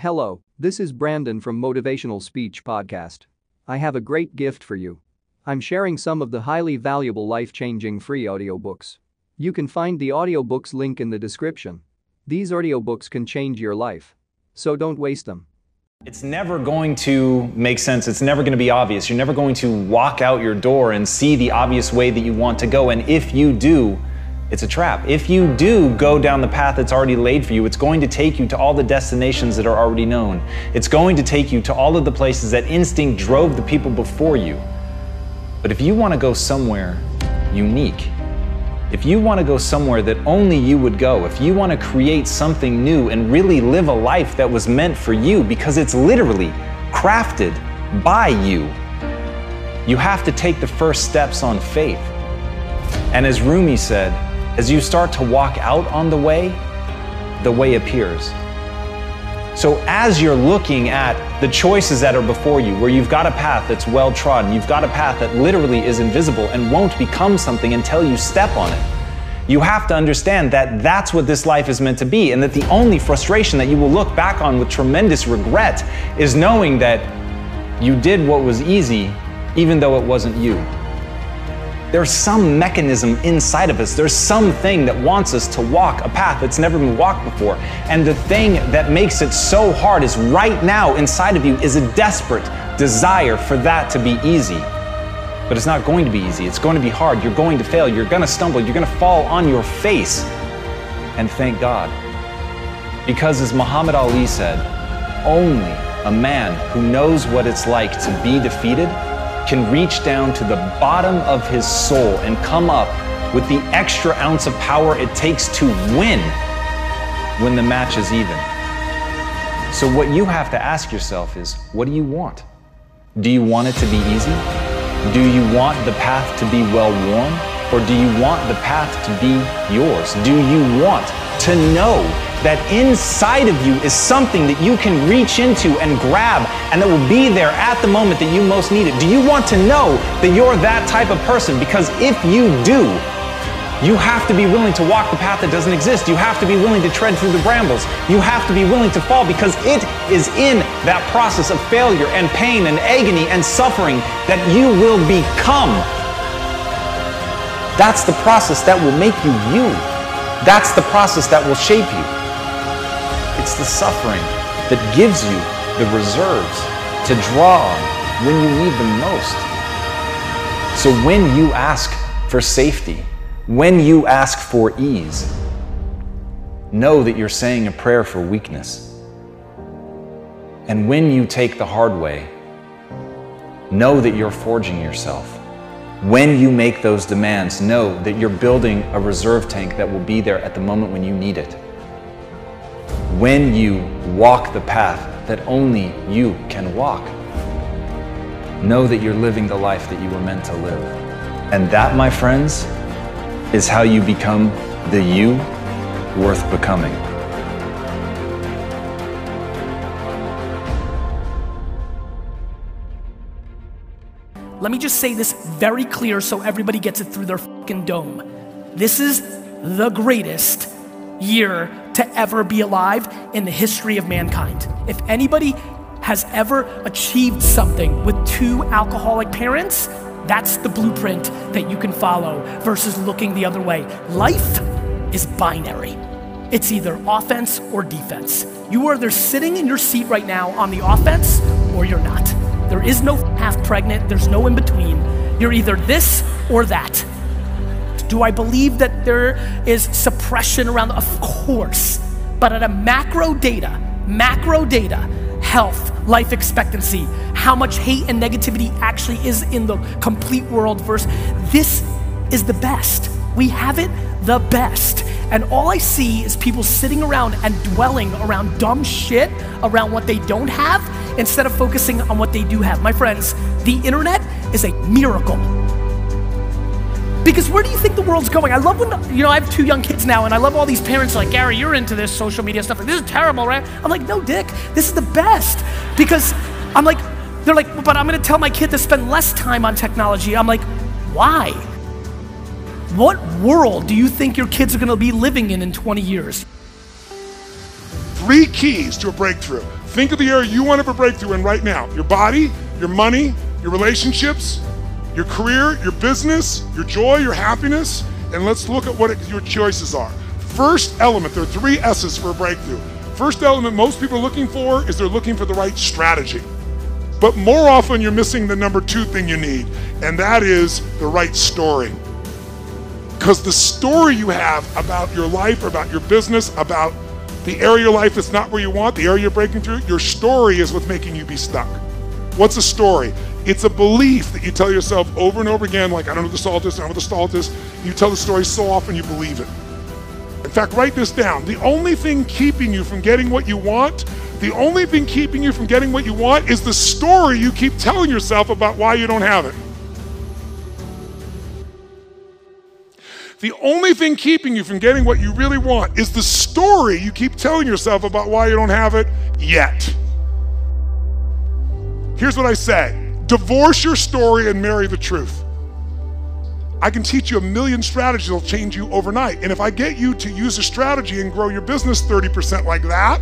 Hello, this is Brandon from Motivational Speech Podcast. I have a great gift for you. I'm sharing some of the highly valuable life-changing free audiobooks. You can find the audiobooks link in the description. These audiobooks can change your life. So don't waste them. It's never going to make sense. It's never going to be obvious. You're never going to walk out your door and see the obvious way that you want to go. And if you do, it's a trap. If you do go down the path that's already laid for you, it's going to take you to all the destinations that are already known. It's going to take you to all of the places that instinct drove the people before you. But if you want to go somewhere unique, if you want to go somewhere that only you would go, if you want to create something new and really live a life that was meant for you because it's literally crafted by you, you have to take the first steps on faith. And as Rumi said, as you start to walk out on the way, the way appears. So, as you're looking at the choices that are before you, where you've got a path that's well trodden, you've got a path that literally is invisible and won't become something until you step on it, you have to understand that that's what this life is meant to be, and that the only frustration that you will look back on with tremendous regret is knowing that you did what was easy, even though it wasn't you. There's some mechanism inside of us. There's something that wants us to walk a path that's never been walked before. And the thing that makes it so hard is right now inside of you is a desperate desire for that to be easy. But it's not going to be easy. It's going to be hard. You're going to fail. You're going to stumble. You're going to fall on your face. And thank God. Because as Muhammad Ali said, only a man who knows what it's like to be defeated can reach down to the bottom of his soul and come up with the extra ounce of power it takes to win when the match is even. So, what you have to ask yourself is what do you want? Do you want it to be easy? Do you want the path to be well worn? Or do you want the path to be yours? Do you want to know that inside of you is something that you can reach into and grab and that will be there at the moment that you most need it? Do you want to know that you're that type of person? Because if you do, you have to be willing to walk the path that doesn't exist. You have to be willing to tread through the brambles. You have to be willing to fall because it is in that process of failure and pain and agony and suffering that you will become. That's the process that will make you you. That's the process that will shape you. It's the suffering that gives you the reserves to draw on when you need them most. So when you ask for safety, when you ask for ease, know that you're saying a prayer for weakness. And when you take the hard way, know that you're forging yourself. When you make those demands, know that you're building a reserve tank that will be there at the moment when you need it when you walk the path that only you can walk. Know that you're living the life that you were meant to live. And that, my friends, is how you become the you worth becoming. Let me just say this very clear so everybody gets it through their fucking dome. This is the greatest year to ever be alive in the history of mankind. If anybody has ever achieved something with two alcoholic parents, that's the blueprint that you can follow versus looking the other way. Life is binary. It's either offense or defense. You are either sitting in your seat right now on the offense or you're not. There is no half pregnant, there's no in between. You're either this or that. Do I believe that there is suppression around? Of course. But at a macro data, macro data, health, life expectancy, how much hate and negativity actually is in the complete world versus this is the best. We have it the best. And all I see is people sitting around and dwelling around dumb shit around what they don't have instead of focusing on what they do have. My friends, the internet is a miracle. Because where do you think the world's going? I love when, you know, I have two young kids now, and I love all these parents like, Gary, you're into this social media stuff. Like, This is terrible, right? I'm like, no, Dick, this is the best. Because I'm like, they're like, but I'm gonna tell my kid to spend less time on technology. I'm like, why? What world do you think your kids are gonna be living in in 20 years? Three keys to a breakthrough Think of the area you want to have a breakthrough in right now your body, your money, your relationships, your career, your business, your joy, your happiness, and let's look at what it, your choices are. First element, there are three S's for a breakthrough. First element most people are looking for is they're looking for the right strategy. But more often, you're missing the number two thing you need, and that is the right story. Because the story you have about your life, about your business, about the area of your life that's not where you want, the area you're breaking through, your story is what's making you be stuck. What's a story? It's a belief that you tell yourself over and over again, like, I don't know the salt is, I don't know the salt is. You tell the story so often you believe it. In fact, write this down. The only thing keeping you from getting what you want, the only thing keeping you from getting what you want is the story you keep telling yourself about why you don't have it. The only thing keeping you from getting what you really want is the story you keep telling yourself about why you don't have it yet. Here's what I say divorce your story and marry the truth. I can teach you a million strategies that'll change you overnight. And if I get you to use a strategy and grow your business 30% like that,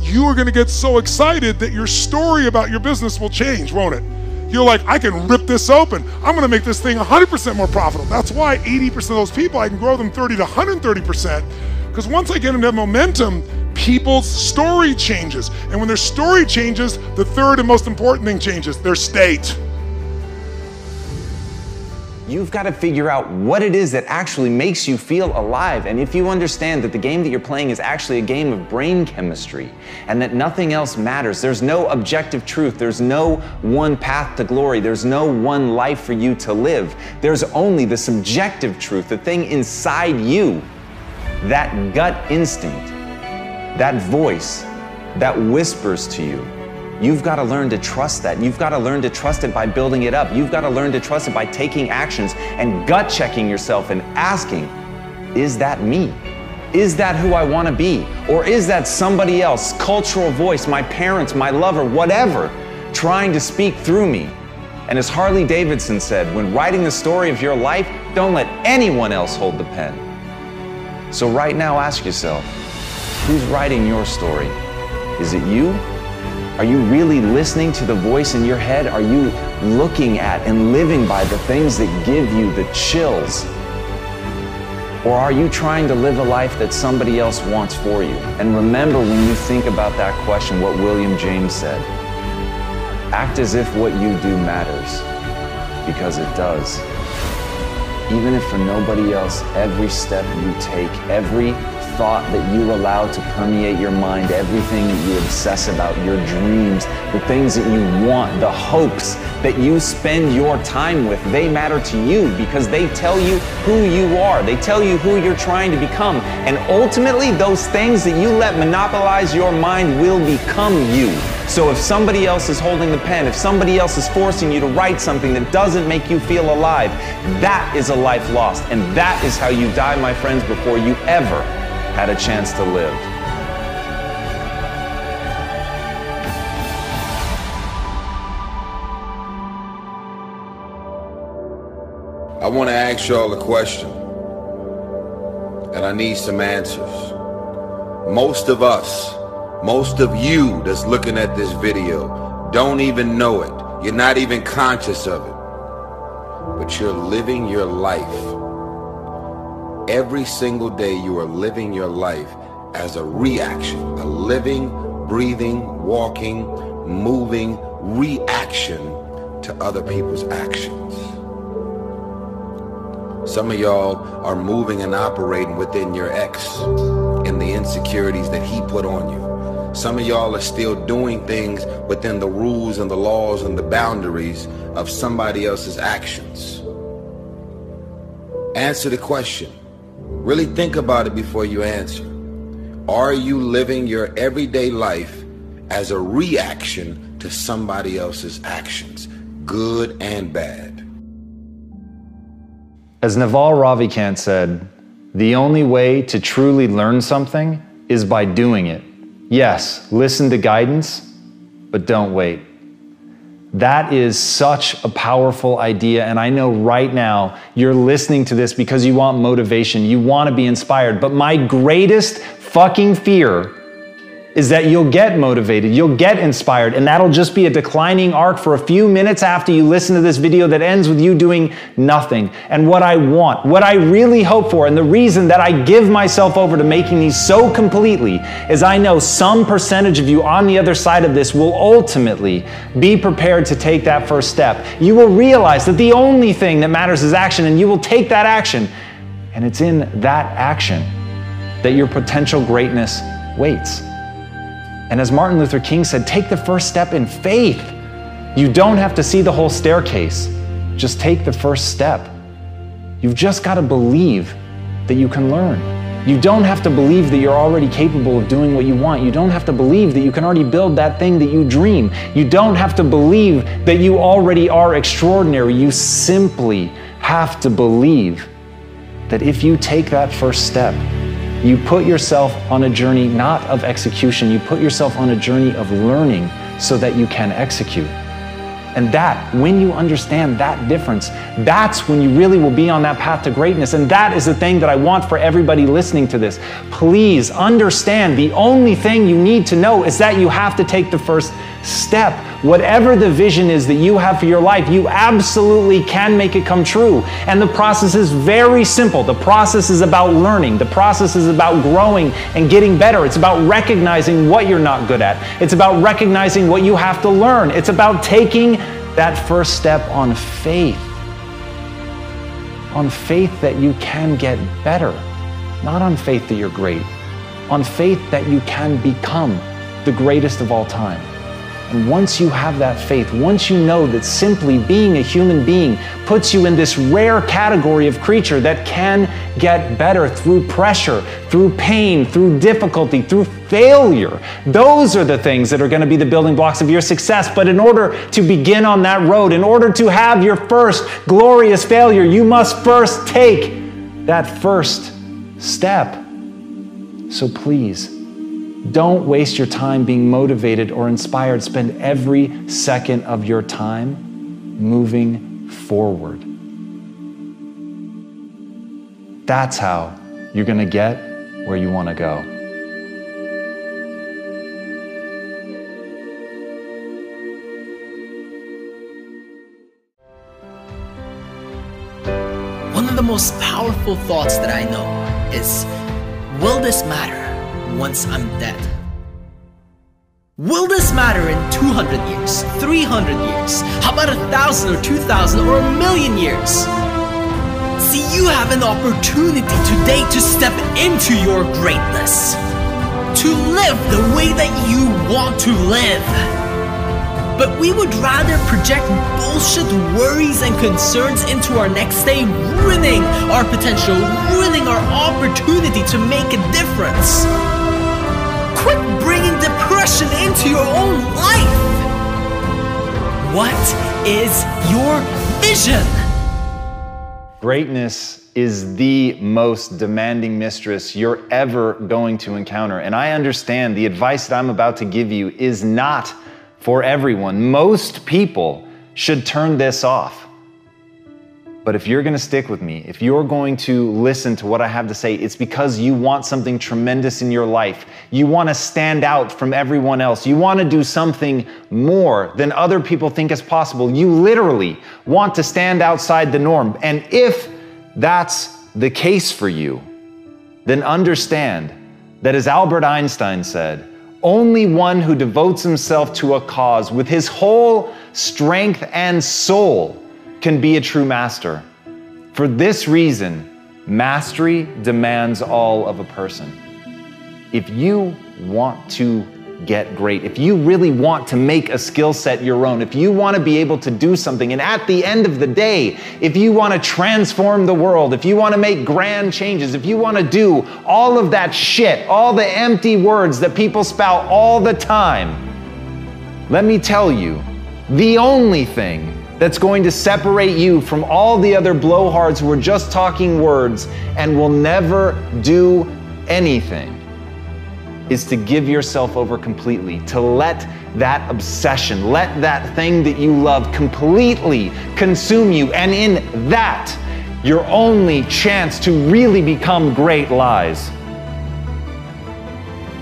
you are going to get so excited that your story about your business will change, won't it? You're like, I can rip this open. I'm going to make this thing 100% more profitable. That's why 80% of those people, I can grow them 30 to 130%. Because once I get that momentum, people's story changes. And when their story changes, the third and most important thing changes their state. You've got to figure out what it is that actually makes you feel alive. And if you understand that the game that you're playing is actually a game of brain chemistry and that nothing else matters, there's no objective truth, there's no one path to glory, there's no one life for you to live. There's only the subjective truth, the thing inside you, that gut instinct, that voice that whispers to you You've got to learn to trust that. You've got to learn to trust it by building it up. You've got to learn to trust it by taking actions and gut checking yourself and asking, is that me? Is that who I want to be? Or is that somebody else, cultural voice, my parents, my lover, whatever, trying to speak through me? And as Harley Davidson said, when writing the story of your life, don't let anyone else hold the pen. So right now, ask yourself, who's writing your story? Is it you are you really listening to the voice in your head? Are you looking at and living by the things that give you the chills? Or are you trying to live a life that somebody else wants for you? And remember when you think about that question what William James said act as if what you do matters, because it does. Even if for nobody else, every step you take, every thought that you allow to permeate your mind, everything that you obsess about, your dreams, the things that you want, the hopes that you spend your time with, they matter to you because they tell you who you are. They tell you who you're trying to become. And ultimately, those things that you let monopolize your mind will become you. So if somebody else is holding the pen, if somebody else is forcing you to write something that doesn't make you feel alive, that is a life lost. And that is how you die, my friends, before you ever had a chance to live. I want to ask y'all a question, and I need some answers. Most of us, most of you that's looking at this video, don't even know it. You're not even conscious of it. But you're living your life Every single day you are living your life as a reaction, a living, breathing, walking, moving reaction to other people's actions. Some of y'all are moving and operating within your ex and the insecurities that he put on you. Some of y'all are still doing things within the rules and the laws and the boundaries of somebody else's actions. Answer the question Really think about it before you answer. Are you living your everyday life as a reaction to somebody else's actions, good and bad? As Naval Ravikant said, the only way to truly learn something is by doing it. Yes, listen to guidance, but don't wait. That is such a powerful idea. And I know right now you're listening to this because you want motivation, you want to be inspired. But my greatest fucking fear is that you'll get motivated, you'll get inspired, and that'll just be a declining arc for a few minutes after you listen to this video that ends with you doing nothing. And what I want, what I really hope for, and the reason that I give myself over to making these so completely is I know some percentage of you on the other side of this will ultimately be prepared to take that first step. You will realize that the only thing that matters is action, and you will take that action. And it's in that action that your potential greatness waits. And as Martin Luther King said, take the first step in faith. You don't have to see the whole staircase, just take the first step. You've just got to believe that you can learn. You don't have to believe that you're already capable of doing what you want. You don't have to believe that you can already build that thing that you dream. You don't have to believe that you already are extraordinary. You simply have to believe that if you take that first step, you put yourself on a journey not of execution, you put yourself on a journey of learning so that you can execute. And that, when you understand that difference, that's when you really will be on that path to greatness. And that is the thing that I want for everybody listening to this. Please understand the only thing you need to know is that you have to take the first step. Whatever the vision is that you have for your life, you absolutely can make it come true. And the process is very simple. The process is about learning, the process is about growing and getting better. It's about recognizing what you're not good at, it's about recognizing what you have to learn. It's about taking that first step on faith. On faith that you can get better, not on faith that you're great, on faith that you can become the greatest of all time. And once you have that faith, once you know that simply being a human being puts you in this rare category of creature that can get better through pressure, through pain, through difficulty, through failure, those are the things that are going to be the building blocks of your success. But in order to begin on that road, in order to have your first glorious failure, you must first take that first step. So please, don't waste your time being motivated or inspired. Spend every second of your time moving forward. That's how you're going to get where you want to go. One of the most powerful thoughts that I know is Will this matter? Once I'm dead? Will this matter in 200 years, 300 years? How about a thousand or two thousand or a million years? See, you have an opportunity today to step into your greatness. To live the way that you want to live. But we would rather project bullshit worries and concerns into our next day, ruining our potential, ruining our opportunity to make a difference. Into your own life. What is your vision? Greatness is the most demanding mistress you're ever going to encounter. And I understand the advice that I'm about to give you is not for everyone. Most people should turn this off. But if you're going to stick with me, if you're going to listen to what I have to say, it's because you want something tremendous in your life. You want to stand out from everyone else. You want to do something more than other people think is possible. You literally want to stand outside the norm. And if that's the case for you, then understand that as Albert Einstein said, only one who devotes himself to a cause with his whole strength and soul can be a true master. For this reason, mastery demands all of a person. If you want to get great, if you really want to make a skill set your own, if you want to be able to do something, and at the end of the day, if you want to transform the world, if you want to make grand changes, if you want to do all of that shit, all the empty words that people spout all the time, let me tell you, the only thing that's going to separate you from all the other blowhards who are just talking words and will never do anything is to give yourself over completely, to let that obsession, let that thing that you love completely consume you. And in that, your only chance to really become great lies.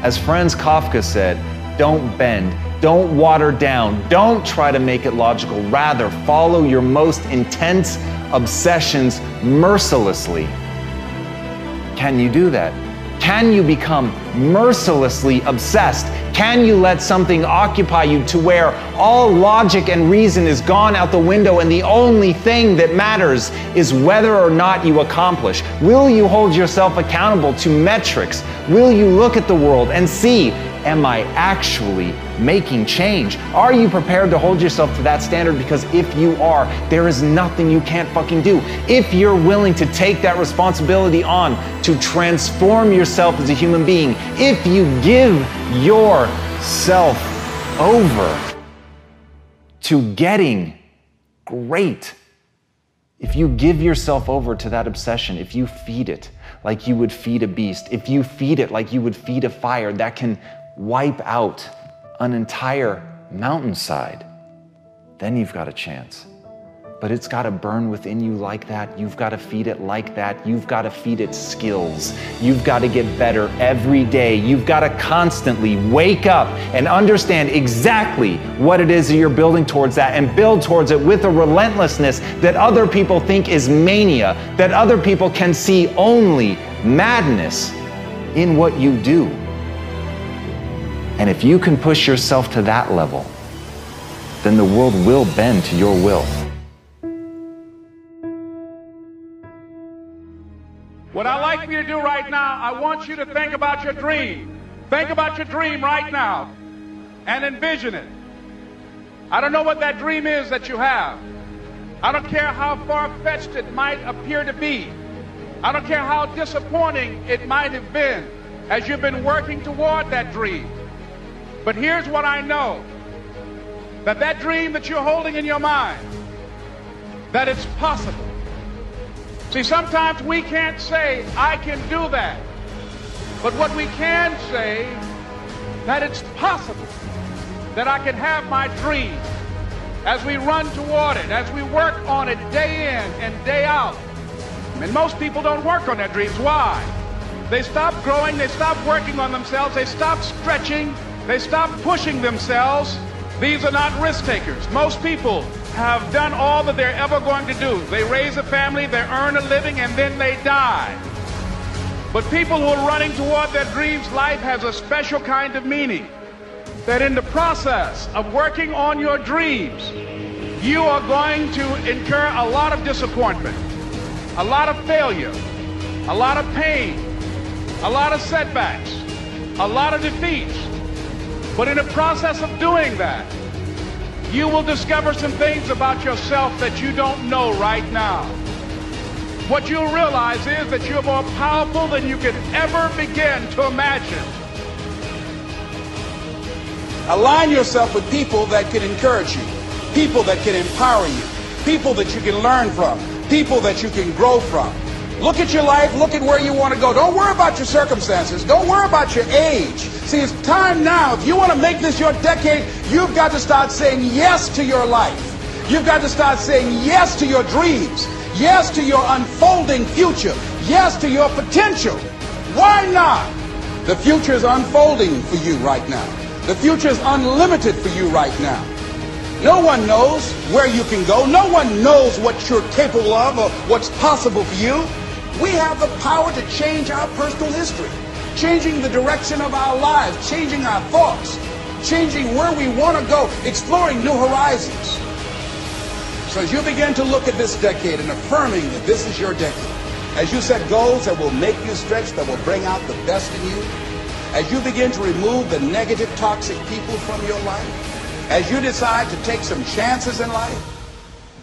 As Franz Kafka said, don't bend, don't water down, don't try to make it logical. Rather, follow your most intense obsessions mercilessly. Can you do that? Can you become mercilessly obsessed? Can you let something occupy you to where all logic and reason is gone out the window and the only thing that matters is whether or not you accomplish? Will you hold yourself accountable to metrics? Will you look at the world and see Am I actually making change? Are you prepared to hold yourself to that standard? Because if you are, there is nothing you can't fucking do. If you're willing to take that responsibility on to transform yourself as a human being, if you give yourself over to getting great, if you give yourself over to that obsession, if you feed it like you would feed a beast, if you feed it like you would feed a fire that can wipe out an entire mountainside, then you've got a chance. But it's got to burn within you like that. You've got to feed it like that. You've got to feed it skills. You've got to get better every day. You've got to constantly wake up and understand exactly what it is that you're building towards that and build towards it with a relentlessness that other people think is mania, that other people can see only madness in what you do. And if you can push yourself to that level, then the world will bend to your will. What I'd like for you to do right now, I want you to think about your dream. Think about your dream right now and envision it. I don't know what that dream is that you have. I don't care how far fetched it might appear to be. I don't care how disappointing it might have been as you've been working toward that dream. But here's what I know that that dream that you're holding in your mind, that it's possible. See, sometimes we can't say, I can do that. But what we can say, that it's possible that I can have my dream as we run toward it, as we work on it day in and day out. And most people don't work on their dreams. Why? They stop growing, they stop working on themselves, they stop stretching, they stop pushing themselves. These are not risk takers. Most people have done all that they're ever going to do. They raise a family, they earn a living, and then they die. But people who are running toward their dreams, life has a special kind of meaning. That in the process of working on your dreams, you are going to incur a lot of disappointment, a lot of failure, a lot of pain, a lot of setbacks, a lot of defeats. But in the process of doing that, you will discover some things about yourself that you don't know right now. What you'll realize is that you're more powerful than you could ever begin to imagine. Align yourself with people that can encourage you, people that can empower you, people that you can learn from, people that you can grow from. Look at your life. Look at where you want to go. Don't worry about your circumstances. Don't worry about your age. See, it's time now. If you want to make this your decade, you've got to start saying yes to your life. You've got to start saying yes to your dreams. Yes to your unfolding future. Yes to your potential. Why not? The future is unfolding for you right now. The future is unlimited for you right now. No one knows where you can go. No one knows what you're capable of or what's possible for you. We have the power to change our personal history, changing the direction of our lives, changing our thoughts, changing where we want to go, exploring new horizons. So as you begin to look at this decade and affirming that this is your decade, as you set goals that will make you stretch, that will bring out the best in you, as you begin to remove the negative, toxic people from your life, as you decide to take some chances in life,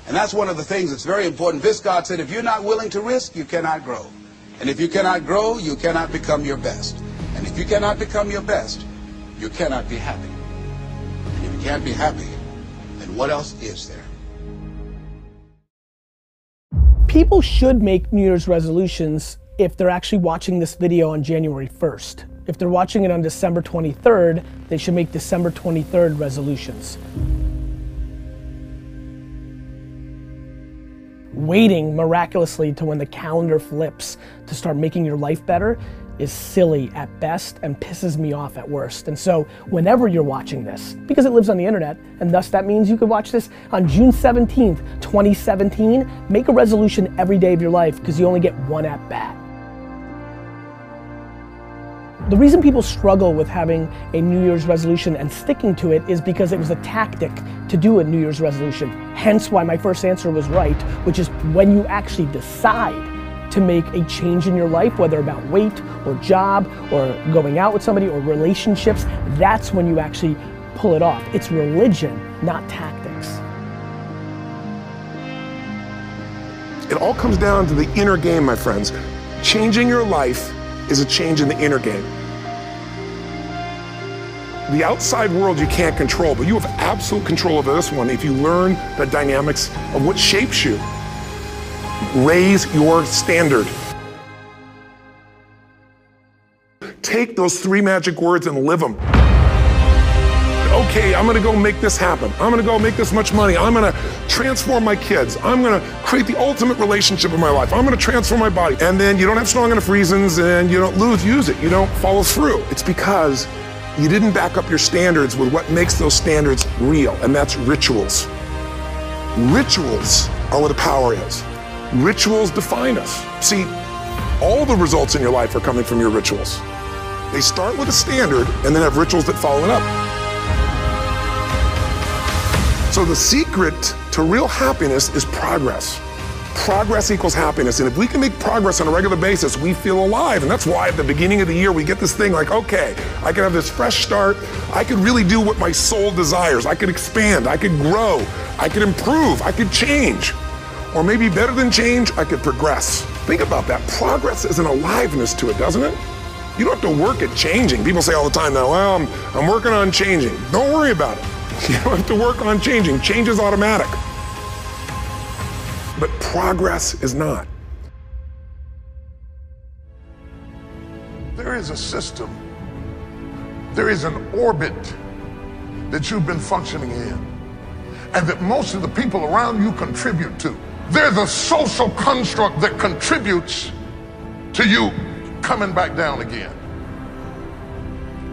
and that's one of the things that's very important. Viscott said, if you're not willing to risk, you cannot grow. And if you cannot grow, you cannot become your best. And if you cannot become your best, you cannot be happy. And if you can't be happy, then what else is there? People should make New Year's resolutions if they're actually watching this video on January 1st. If they're watching it on December 23rd, they should make December 23rd resolutions. Waiting miraculously to when the calendar flips to start making your life better, is silly at best and pisses me off at worst. And so, whenever you're watching this, because it lives on the internet, and thus that means you could watch this on June 17th, 2017, make a resolution every day of your life because you only get one at bat. The reason people struggle with having a New Year's resolution and sticking to it is because it was a tactic to do a New Year's resolution. Hence why my first answer was right, which is when you actually decide to make a change in your life, whether about weight or job or going out with somebody or relationships, that's when you actually pull it off. It's religion, not tactics. It all comes down to the inner game, my friends. Changing your life is a change in the inner game. The outside world you can't control, but you have absolute control over this one if you learn the dynamics of what shapes you. Raise your standard. Take those three magic words and live them. Okay, I'm gonna go make this happen. I'm gonna go make this much money. I'm gonna transform my kids. I'm gonna create the ultimate relationship in my life. I'm gonna transform my body. And then you don't have strong enough reasons and you don't lose, use it. You don't follow through. It's because you didn't back up your standards with what makes those standards real, and that's rituals. Rituals are where the power is. Rituals define us. See, all the results in your life are coming from your rituals. They start with a standard and then have rituals that follow it up. So the secret to real happiness is progress. Progress equals happiness. And if we can make progress on a regular basis, we feel alive. And that's why at the beginning of the year, we get this thing like, okay, I can have this fresh start. I can really do what my soul desires. I can expand. I can grow. I can improve. I can change. Or maybe better than change, I could progress. Think about that. Progress is an aliveness to it, doesn't it? You don't have to work at changing. People say all the time now, well, I'm, I'm working on changing. Don't worry about it. You don't have to work on changing. Change is automatic. But progress is not. There is a system, there is an orbit that you've been functioning in, and that most of the people around you contribute to. There's a social construct that contributes to you coming back down again.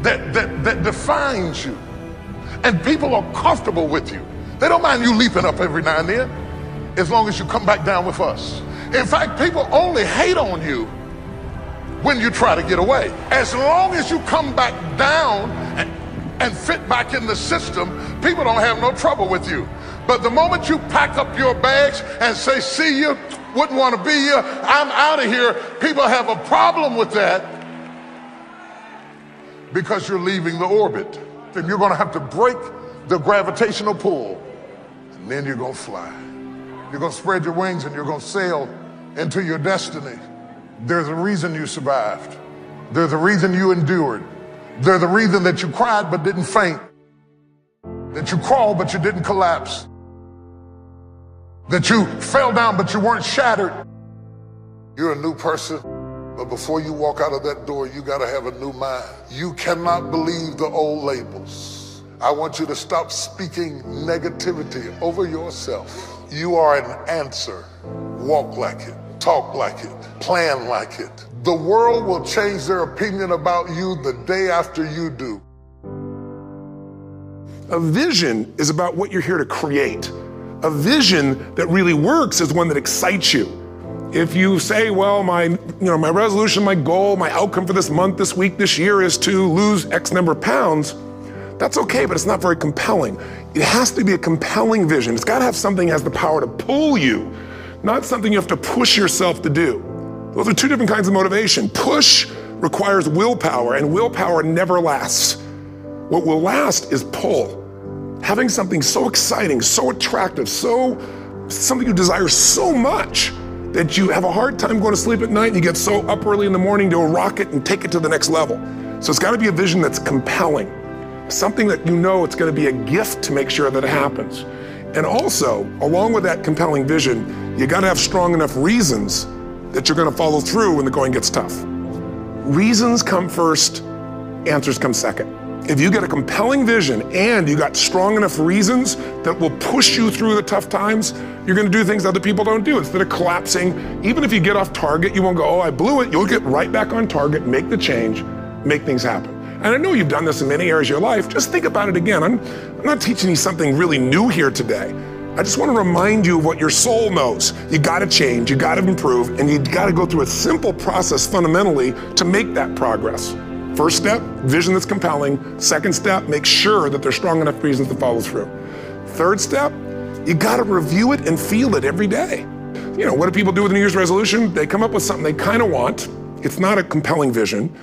That, that, that defines you. And people are comfortable with you. They don't mind you leaping up every now and then as long as you come back down with us. In fact, people only hate on you when you try to get away. As long as you come back down and, and fit back in the system, people don't have no trouble with you. But the moment you pack up your bags and say, see you, wouldn't want to be here, I'm out of here, people have a problem with that because you're leaving the orbit. Then you're going to have to break the gravitational pull, and then you're going to fly. You're going to spread your wings and you're going to sail into your destiny. There's a reason you survived. There's a reason you endured. There's a reason that you cried but didn't faint. That you crawled but you didn't collapse that you fell down but you weren't shattered. You're a new person, but before you walk out of that door, you got to have a new mind. You cannot believe the old labels. I want you to stop speaking negativity over yourself. You are an answer. Walk like it, talk like it, plan like it. The world will change their opinion about you the day after you do. A vision is about what you're here to create. A vision that really works is one that excites you. If you say, well, my, you know, my resolution, my goal, my outcome for this month, this week, this year is to lose X number of pounds, that's okay, but it's not very compelling. It has to be a compelling vision. It's got to have something that has the power to pull you, not something you have to push yourself to do. Those are two different kinds of motivation. Push requires willpower, and willpower never lasts. What will last is pull having something so exciting, so attractive, so something you desire so much that you have a hard time going to sleep at night and you get so up early in the morning to rock it and take it to the next level. So it's got to be a vision that's compelling, something that you know it's going to be a gift to make sure that it happens. And also, along with that compelling vision, you got to have strong enough reasons that you're going to follow through when the going gets tough. Reasons come first, answers come second. If you get a compelling vision and you got strong enough reasons that will push you through the tough times, you're going to do things other people don't do. Instead of collapsing, even if you get off target, you won't go, oh, I blew it. You'll get right back on target, make the change, make things happen. And I know you've done this in many areas of your life. Just think about it again. I'm, I'm not teaching you something really new here today. I just want to remind you of what your soul knows. You got to change, you got to improve, and you got to go through a simple process fundamentally to make that progress. First step, vision that's compelling. Second step, make sure that there's strong enough reasons to follow through. Third step, you got to review it and feel it every day. You know, what do people do with a New Year's resolution? They come up with something they kind of want. It's not a compelling vision.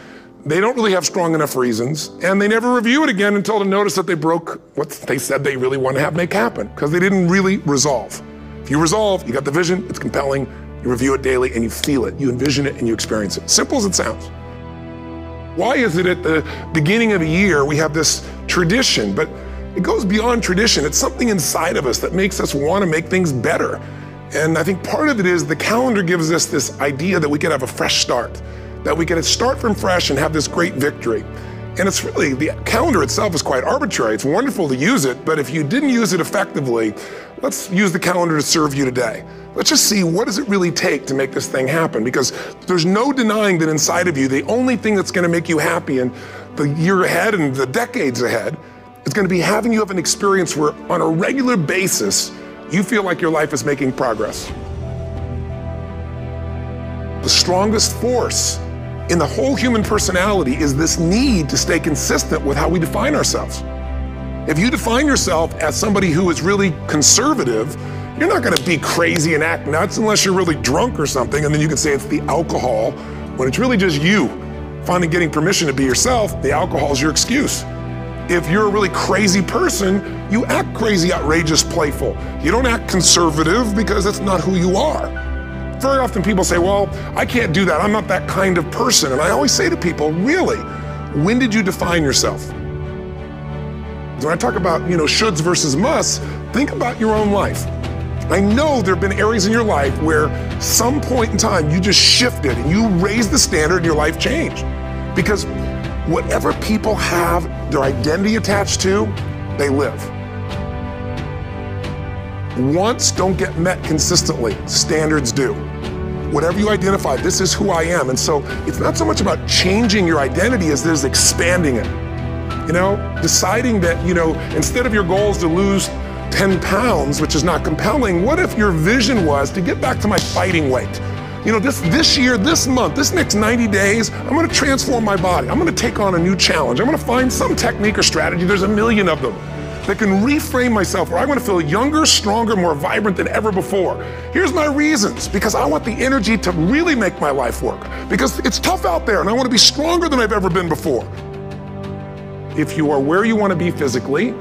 They don't really have strong enough reasons, and they never review it again until they notice that they broke what they said they really want to have make happen because they didn't really resolve. If you resolve, you got the vision, it's compelling, you review it daily, and you feel it, you envision it, and you experience it. Simple as it sounds. Why is it at the beginning of a year we have this tradition, but it goes beyond tradition. It's something inside of us that makes us want to make things better. And I think part of it is the calendar gives us this idea that we can have a fresh start, that we can start from fresh and have this great victory. And it's really, the calendar itself is quite arbitrary. It's wonderful to use it, but if you didn't use it effectively, let's use the calendar to serve you today. Let's just see what does it really take to make this thing happen because there's no denying that inside of you, the only thing that's going to make you happy in the year ahead and the decades ahead is going to be having you have an experience where on a regular basis, you feel like your life is making progress. The strongest force in the whole human personality is this need to stay consistent with how we define ourselves. If you define yourself as somebody who is really conservative, you're not going to be crazy and act nuts unless you're really drunk or something, and then you can say it's the alcohol when it's really just you finally getting permission to be yourself. The alcohol is your excuse. If you're a really crazy person, you act crazy, outrageous, playful. You don't act conservative because that's not who you are. Very often people say, Well, I can't do that. I'm not that kind of person. And I always say to people, Really? When did you define yourself? When I talk about, you know, shoulds versus musts, think about your own life. I know there have been areas in your life where some point in time you just shifted and you raised the standard and your life changed. Because whatever people have their identity attached to, they live. Wants don't get met consistently, standards do. Whatever you identify, this is who I am. And so it's not so much about changing your identity as is expanding it. You know, deciding that, you know, instead of your goals to lose 10 pounds, which is not compelling, what if your vision was to get back to my fighting weight? You know, this, this year, this month, this next 90 days, I'm gonna transform my body. I'm gonna take on a new challenge. I'm gonna find some technique or strategy, there's a million of them, that can reframe myself where I wanna feel younger, stronger, more vibrant than ever before. Here's my reasons because I want the energy to really make my life work. Because it's tough out there and I wanna be stronger than I've ever been before. If you are where you wanna be physically,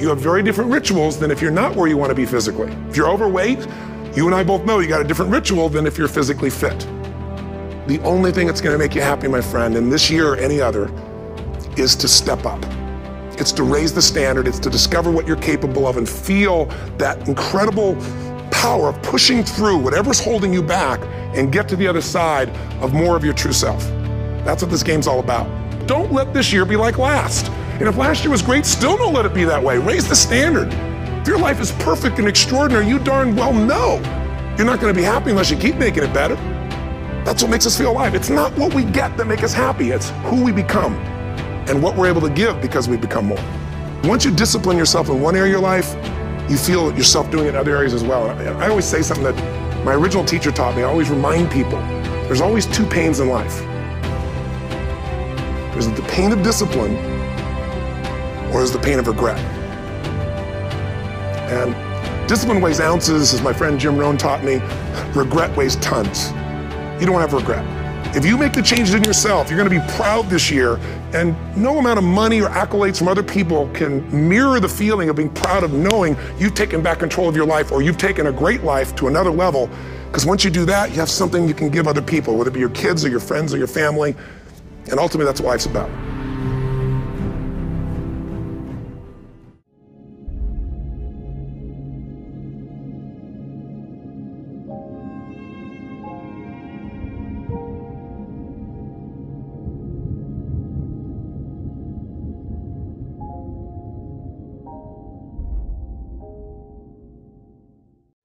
you have very different rituals than if you're not where you want to be physically. If you're overweight, you and I both know you got a different ritual than if you're physically fit. The only thing that's going to make you happy, my friend, in this year or any other, is to step up. It's to raise the standard, it's to discover what you're capable of and feel that incredible power of pushing through whatever's holding you back and get to the other side of more of your true self. That's what this game's all about. Don't let this year be like last. And if last year was great, still don't let it be that way. Raise the standard. If your life is perfect and extraordinary, you darn well know you're not going to be happy unless you keep making it better. That's what makes us feel alive. It's not what we get that make us happy. It's who we become and what we're able to give because we become more. Once you discipline yourself in one area of your life, you feel yourself doing it in other areas as well. I always say something that my original teacher taught me. I always remind people there's always two pains in life. There's the pain of discipline or is the pain of regret? And discipline weighs ounces, as my friend Jim Rohn taught me. Regret weighs tons. You don't have regret. If you make the changes in yourself, you're going to be proud this year, and no amount of money or accolades from other people can mirror the feeling of being proud of knowing you've taken back control of your life or you've taken a great life to another level. Because once you do that, you have something you can give other people, whether it be your kids or your friends or your family. And ultimately, that's what life's about.